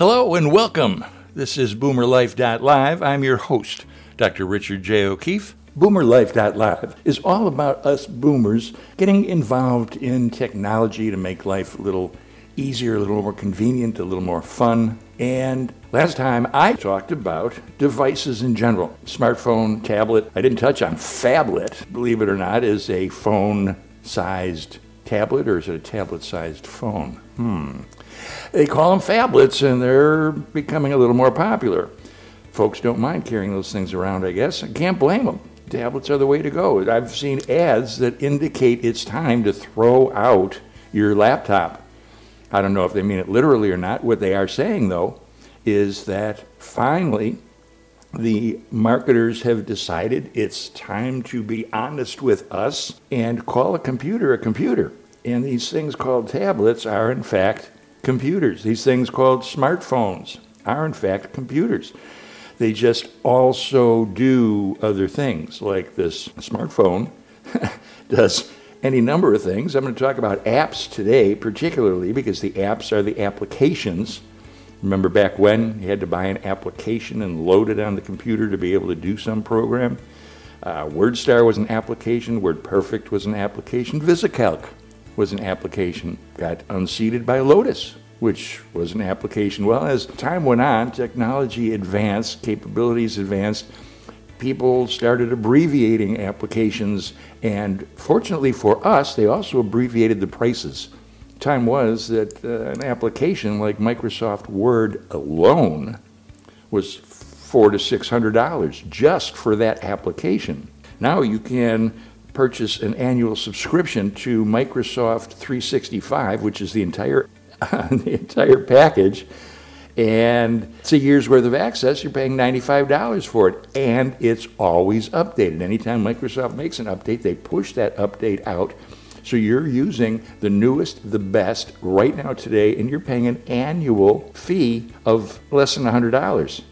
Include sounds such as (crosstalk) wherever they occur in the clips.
Hello and welcome. This is BoomerLife.live. I'm your host, Dr. Richard J. O'Keeffe. BoomerLife.live is all about us boomers getting involved in technology to make life a little easier, a little more convenient, a little more fun. And last time I talked about devices in general smartphone, tablet. I didn't touch on phablet, believe it or not, is a phone sized tablet or is it a tablet sized phone? Hmm. They call them phablets and they're becoming a little more popular. Folks don't mind carrying those things around, I guess. I can't blame them. Tablets are the way to go. I've seen ads that indicate it's time to throw out your laptop. I don't know if they mean it literally or not. What they are saying, though, is that finally the marketers have decided it's time to be honest with us and call a computer a computer. And these things called tablets are, in fact, computers. These things called smartphones are, in fact, computers. They just also do other things, like this smartphone (laughs) does any number of things. I'm going to talk about apps today, particularly because the apps are the applications. Remember back when you had to buy an application and load it on the computer to be able to do some program? Uh, WordStar was an application, WordPerfect was an application, VisiCalc was an application, got unseated by Lotus, which was an application. Well, as time went on, technology advanced, capabilities advanced, people started abbreviating applications, and fortunately for us, they also abbreviated the prices. Time was that uh, an application like Microsoft Word alone was four to six hundred dollars just for that application. Now you can purchase an annual subscription to Microsoft 365, which is the entire (laughs) the entire package, and it's a year's worth of access. You're paying $95 for it, and it's always updated. Anytime Microsoft makes an update, they push that update out. So you're using the newest, the best right now today, and you're paying an annual fee of less than $100.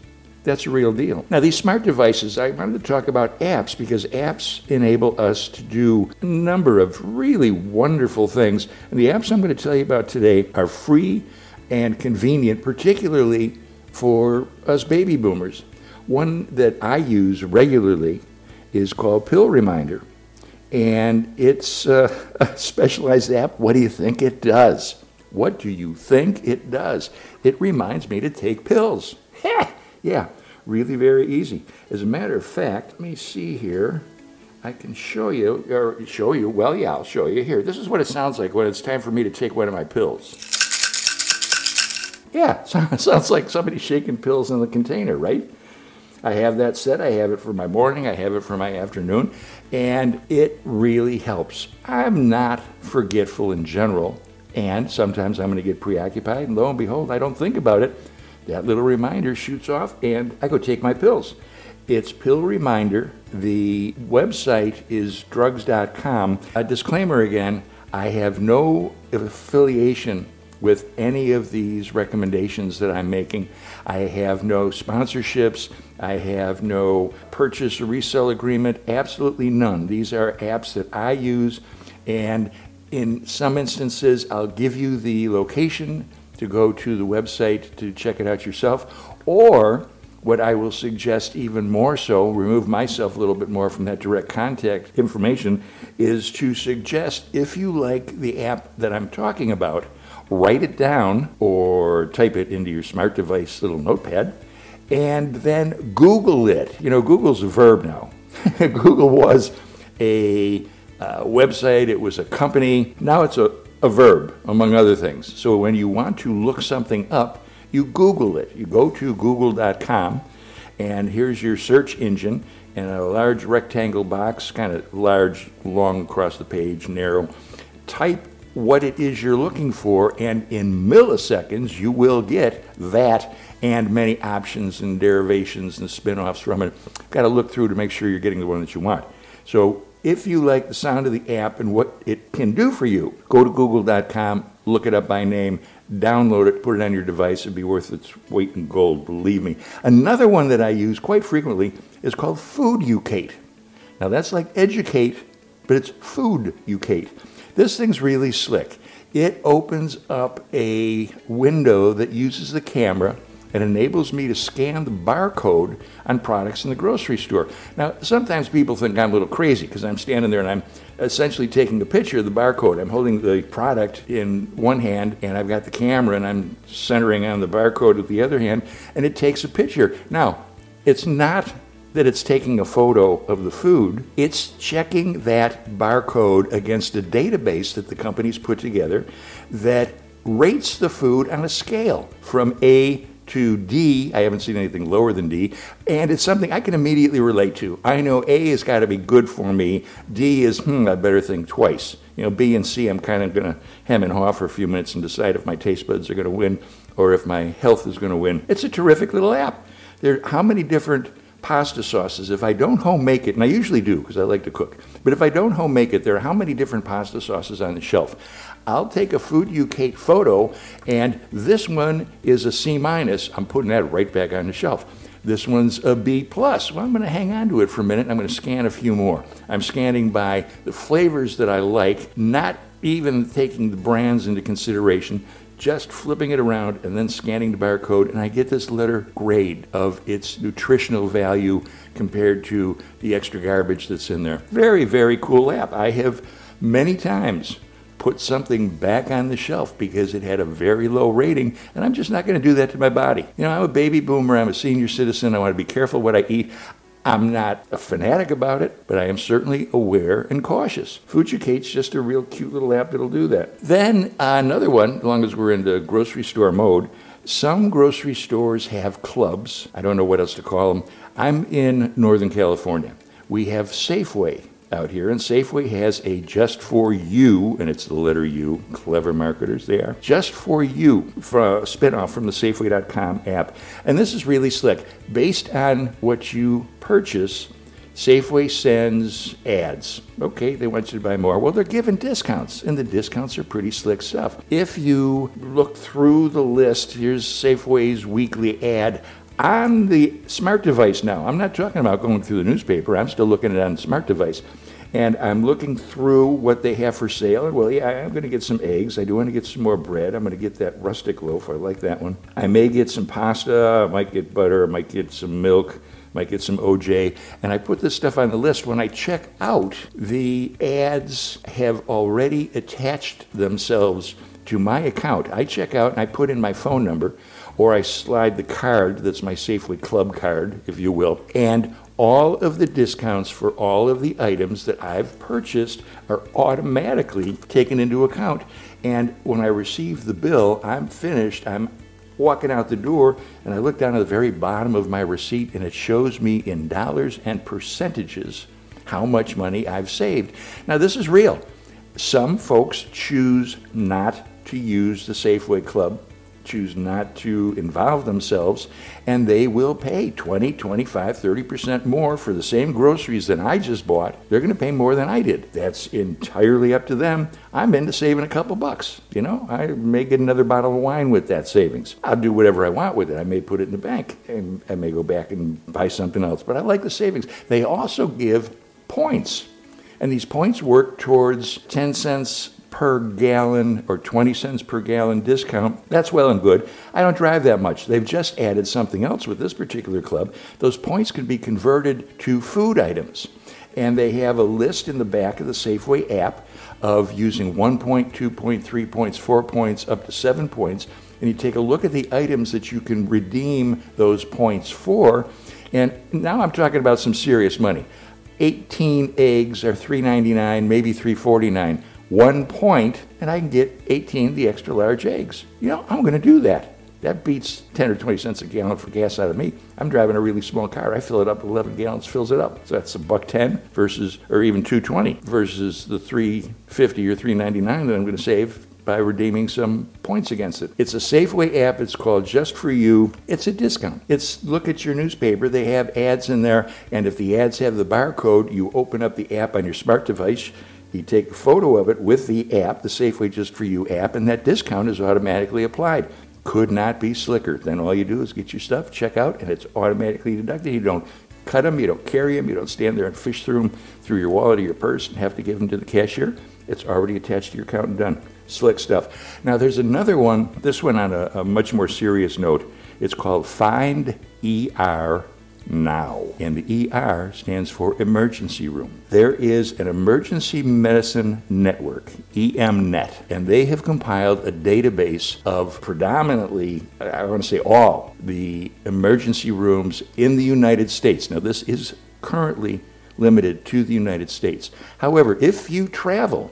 That's a real deal. Now, these smart devices, I wanted to talk about apps because apps enable us to do a number of really wonderful things. And the apps I'm going to tell you about today are free and convenient, particularly for us baby boomers. One that I use regularly is called Pill Reminder. And it's uh, (laughs) a specialized app. What do you think it does? What do you think it does? It reminds me to take pills. (laughs) yeah, really very easy. As a matter of fact, let me see here. I can show you, or show you, well, yeah, I'll show you here. This is what it sounds like when it's time for me to take one of my pills. Yeah, (laughs) sounds like somebody shaking pills in the container, right? I have that set. I have it for my morning. I have it for my afternoon. And it really helps. I'm not forgetful in general. And sometimes I'm going to get preoccupied. And lo and behold, I don't think about it. That little reminder shoots off, and I go take my pills. It's Pill Reminder. The website is drugs.com. A disclaimer again I have no affiliation with any of these recommendations that I'm making. I have no sponsorships. I have no purchase or resale agreement. Absolutely none. These are apps that I use, and in some instances, I'll give you the location to go to the website to check it out yourself, or what I will suggest even more so, remove myself a little bit more from that direct contact information, is to suggest if you like the app that I'm talking about, write it down or type it into your smart device little notepad, and then Google it. You know, Google's a verb now. (laughs) Google was a uh, website, it was a company. Now it's a, a verb, among other things. So when you want to look something up, you Google it. You go to google.com, and here's your search engine, and a large rectangle box, kind of large, long across the page, narrow. Type what it is you're looking for, and in milliseconds, you will get that and many options and derivations and spin offs from it. Got to look through to make sure you're getting the one that you want. So if you like the sound of the app and what it can do for you, go to google.com, look it up by name, download it, put it on your device. It'd be worth its weight in gold, believe me. Another one that I use quite frequently is called Fooducate. Now that's like educate, but it's Fooducate. This thing's really slick. it opens up a window that uses the camera and enables me to scan the barcode on products in the grocery store. Now, sometimes people think I'm a little crazy because I'm standing there and I'm essentially taking a picture of the barcode. I'm holding the product in one hand and I've got the camera and I'm centering on the barcode with the other hand and it takes a picture. Now, it's not that it's taking a photo of the food, it's checking that barcode against a database that the company's put together that rates the food on a scale from A to D. I haven't seen anything lower than D. And it's something I can immediately relate to. I know A has got to be good for me. D is, hmm, I better think twice. You know, B and C, I'm kind of going to hem and haw for a few minutes and decide if my taste buds are going to win or if my health is going to win. It's a terrific little app. There, how many different pasta sauces, if I don't home make it, and I usually do because I like to cook, but if I don't home make it, there are how many different pasta sauces on the shelf? I'll take a Fooducate photo, and this one is a C minus. I'm putting that right back on the shelf. This one's a B plus. Well, I'm going to hang on to it for a minute. I'm going to scan a few more. I'm scanning by the flavors that I like, not even taking the brands into consideration, just flipping it around and then scanning the barcode, and I get this letter grade of its nutritional value compared to the extra garbage that's in there. Very, very cool app. I have many times put something back on the shelf because it had a very low rating, and I'm just not going to do that to my body. You know, I'm a baby boomer, I'm a senior citizen, I want to be careful what I eat. I'm not a fanatic about it, but I am certainly aware and cautious. Fooducate's just a real cute little app that'll do that. Then uh, another one, as long as we're in the grocery store mode, some grocery stores have clubs. I don't know what else to call them. I'm in Northern California. We have Safeway out here, and Safeway has a Just For You, and it's the letter U, clever marketers they are, Just For You, for a spinoff from the Safeway.com app. And this is really slick. Based on what you purchase, Safeway sends ads. Okay, they want you to buy more. Well, they're giving discounts, and the discounts are pretty slick stuff. If you look through the list, here's Safeway's weekly ad on the smart device now. I'm not talking about going through the newspaper. I'm still looking at it on the smart device. And I'm looking through what they have for sale. Well, yeah, I'm going to get some eggs. I do want to get some more bread. I'm going to get that rustic loaf. I like that one. I may get some pasta. I might get butter. I might get some milk. I Might get some OJ. And I put this stuff on the list. When I check out, the ads have already attached themselves to my account. I check out and I put in my phone number or I slide the card that's my Safeway Club card, if you will, and all of the discounts for all of the items that I've purchased are automatically taken into account. And when I receive the bill, I'm finished. I'm walking out the door and I look down at the very bottom of my receipt and it shows me in dollars and percentages how much money I've saved. Now, this is real. Some folks choose not to use the Safeway Club choose not to involve themselves, and they will pay 20, 25, 30% more for the same groceries that I just bought. They're going to pay more than I did. That's entirely up to them. I'm into saving a couple bucks. You know, I may get another bottle of wine with that savings. I'll do whatever I want with it. I may put it in the bank, and I may go back and buy something else. But I like the savings. They also give points. And these points work towards 10 cents per gallon or 20 cents per gallon discount. That's well and good. I don't drive that much. They've just added something else with this particular club. Those points can be converted to food items. And they have a list in the back of the Safeway app of using one point, two point, three points, four points, up to seven points. And you take a look at the items that you can redeem those points for. And now I'm talking about some serious money. 18 eggs are 3.99, maybe 3.49 one point and I can get 18 of the extra large eggs. You know, I'm going to do that. That beats 10 or 20 cents a gallon for gas out of me. I'm driving a really small car. I fill it up, 11 gallons fills it up. So that's a buck 10 versus, or even 220 versus the 350 or 399 that I'm going to save by redeeming some points against it. It's a Safeway app. It's called Just For You. It's a discount. It's look at your newspaper. They have ads in there. And if the ads have the barcode, you open up the app on your smart device you take a photo of it with the app, the Safeway Just For You app, and that discount is automatically applied. Could not be slicker. Then all you do is get your stuff, check out, and it's automatically deducted. You don't cut them, you don't carry them, you don't stand there and fish through them through your wallet or your purse and have to give them to the cashier. It's already attached to your account and done. Slick stuff. Now, there's another one, this one on a, a much more serious note. It's called Find ER now. And the ER stands for emergency room. There is an emergency medicine network, EMNet, and they have compiled a database of predominantly, I want to say all, the emergency rooms in the United States. Now, this is currently limited to the United States. However, if you travel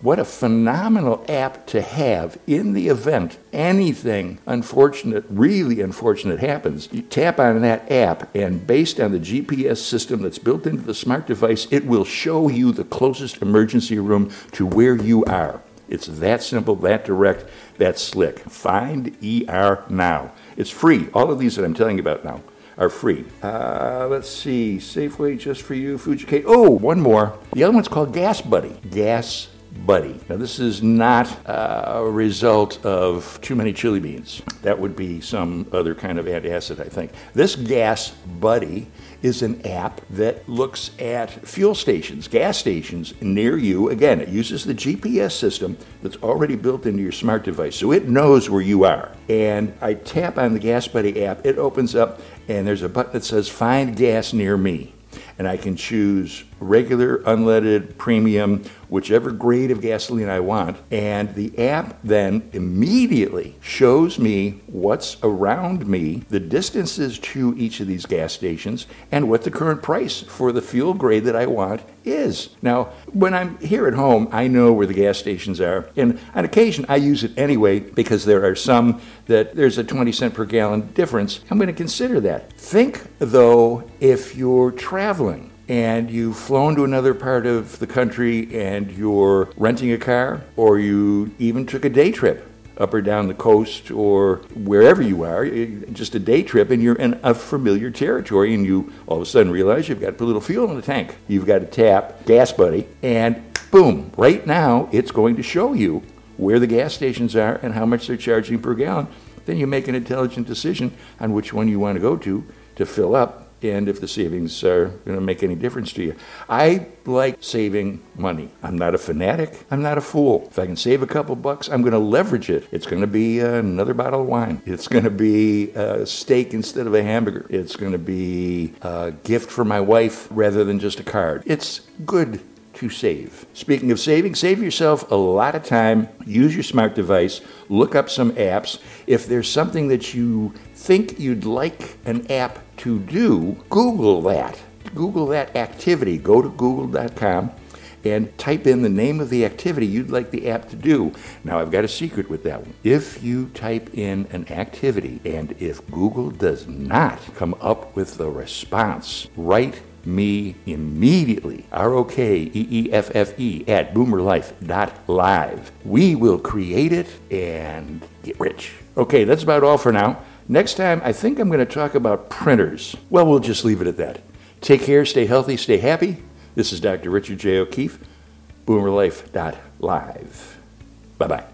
what a phenomenal app to have in the event anything unfortunate, really unfortunate happens. You tap on that app, and based on the GPS system that's built into the smart device, it will show you the closest emergency room to where you are. It's that simple, that direct, that slick. Find ER now. It's free. All of these that I'm telling you about now are free. Uh, let's see, Safeway just for you, Fuji Oh, one more. The other one's called Gas Buddy. Gas buddy. Now, this is not a result of too many chili beans. That would be some other kind of antacid, I think. This gas buddy is an app that looks at fuel stations, gas stations near you. Again, it uses the GPS system that's already built into your smart device, so it knows where you are. And I tap on the Gas Buddy app, it opens up, and there's a button that says Find Gas Near Me and I can choose regular, unleaded, premium, whichever grade of gasoline I want. And the app then immediately shows me what's around me, the distances to each of these gas stations, and what the current price for the fuel grade that I want is. Now, when I'm here at home, I know where the gas stations are, and on occasion I use it anyway because there are some that there's a 20 cent per gallon difference. I'm going to consider that. Think, though, if you're traveling and you've flown to another part of the country and you're renting a car, or you even took a day trip up or down the coast or wherever you are, just a day trip, and you're in a familiar territory, and you all of a sudden realize you've got to put a little fuel in the tank. You've got to tap Gas Buddy, and boom, right now it's going to show you where the gas stations are and how much they're charging per gallon. Then you make an intelligent decision on which one you want to go to to fill up and if the savings are going to make any difference to you. I like saving money. I'm not a fanatic. I'm not a fool. If I can save a couple bucks, I'm going to leverage it. It's going to be another bottle of wine. It's going to be a steak instead of a hamburger. It's going to be a gift for my wife rather than just a card. It's good to save. Speaking of saving, save yourself a lot of time. Use your smart device. Look up some apps. If there's something that you think you'd like an app to do, Google that. Google that activity. Go to google.com and type in the name of the activity you'd like the app to do. Now, I've got a secret with that one. If you type in an activity and if Google does not come up with the response, write me immediately, R O K E E F F E, at boomerlife.live. We will create it and get rich. Okay, that's about all for now. Next time, I think I'm going to talk about printers. Well, we'll just leave it at that. Take care, stay healthy, stay happy. This is Dr. Richard J. O'Keeffe, boomerlife.live. Bye bye.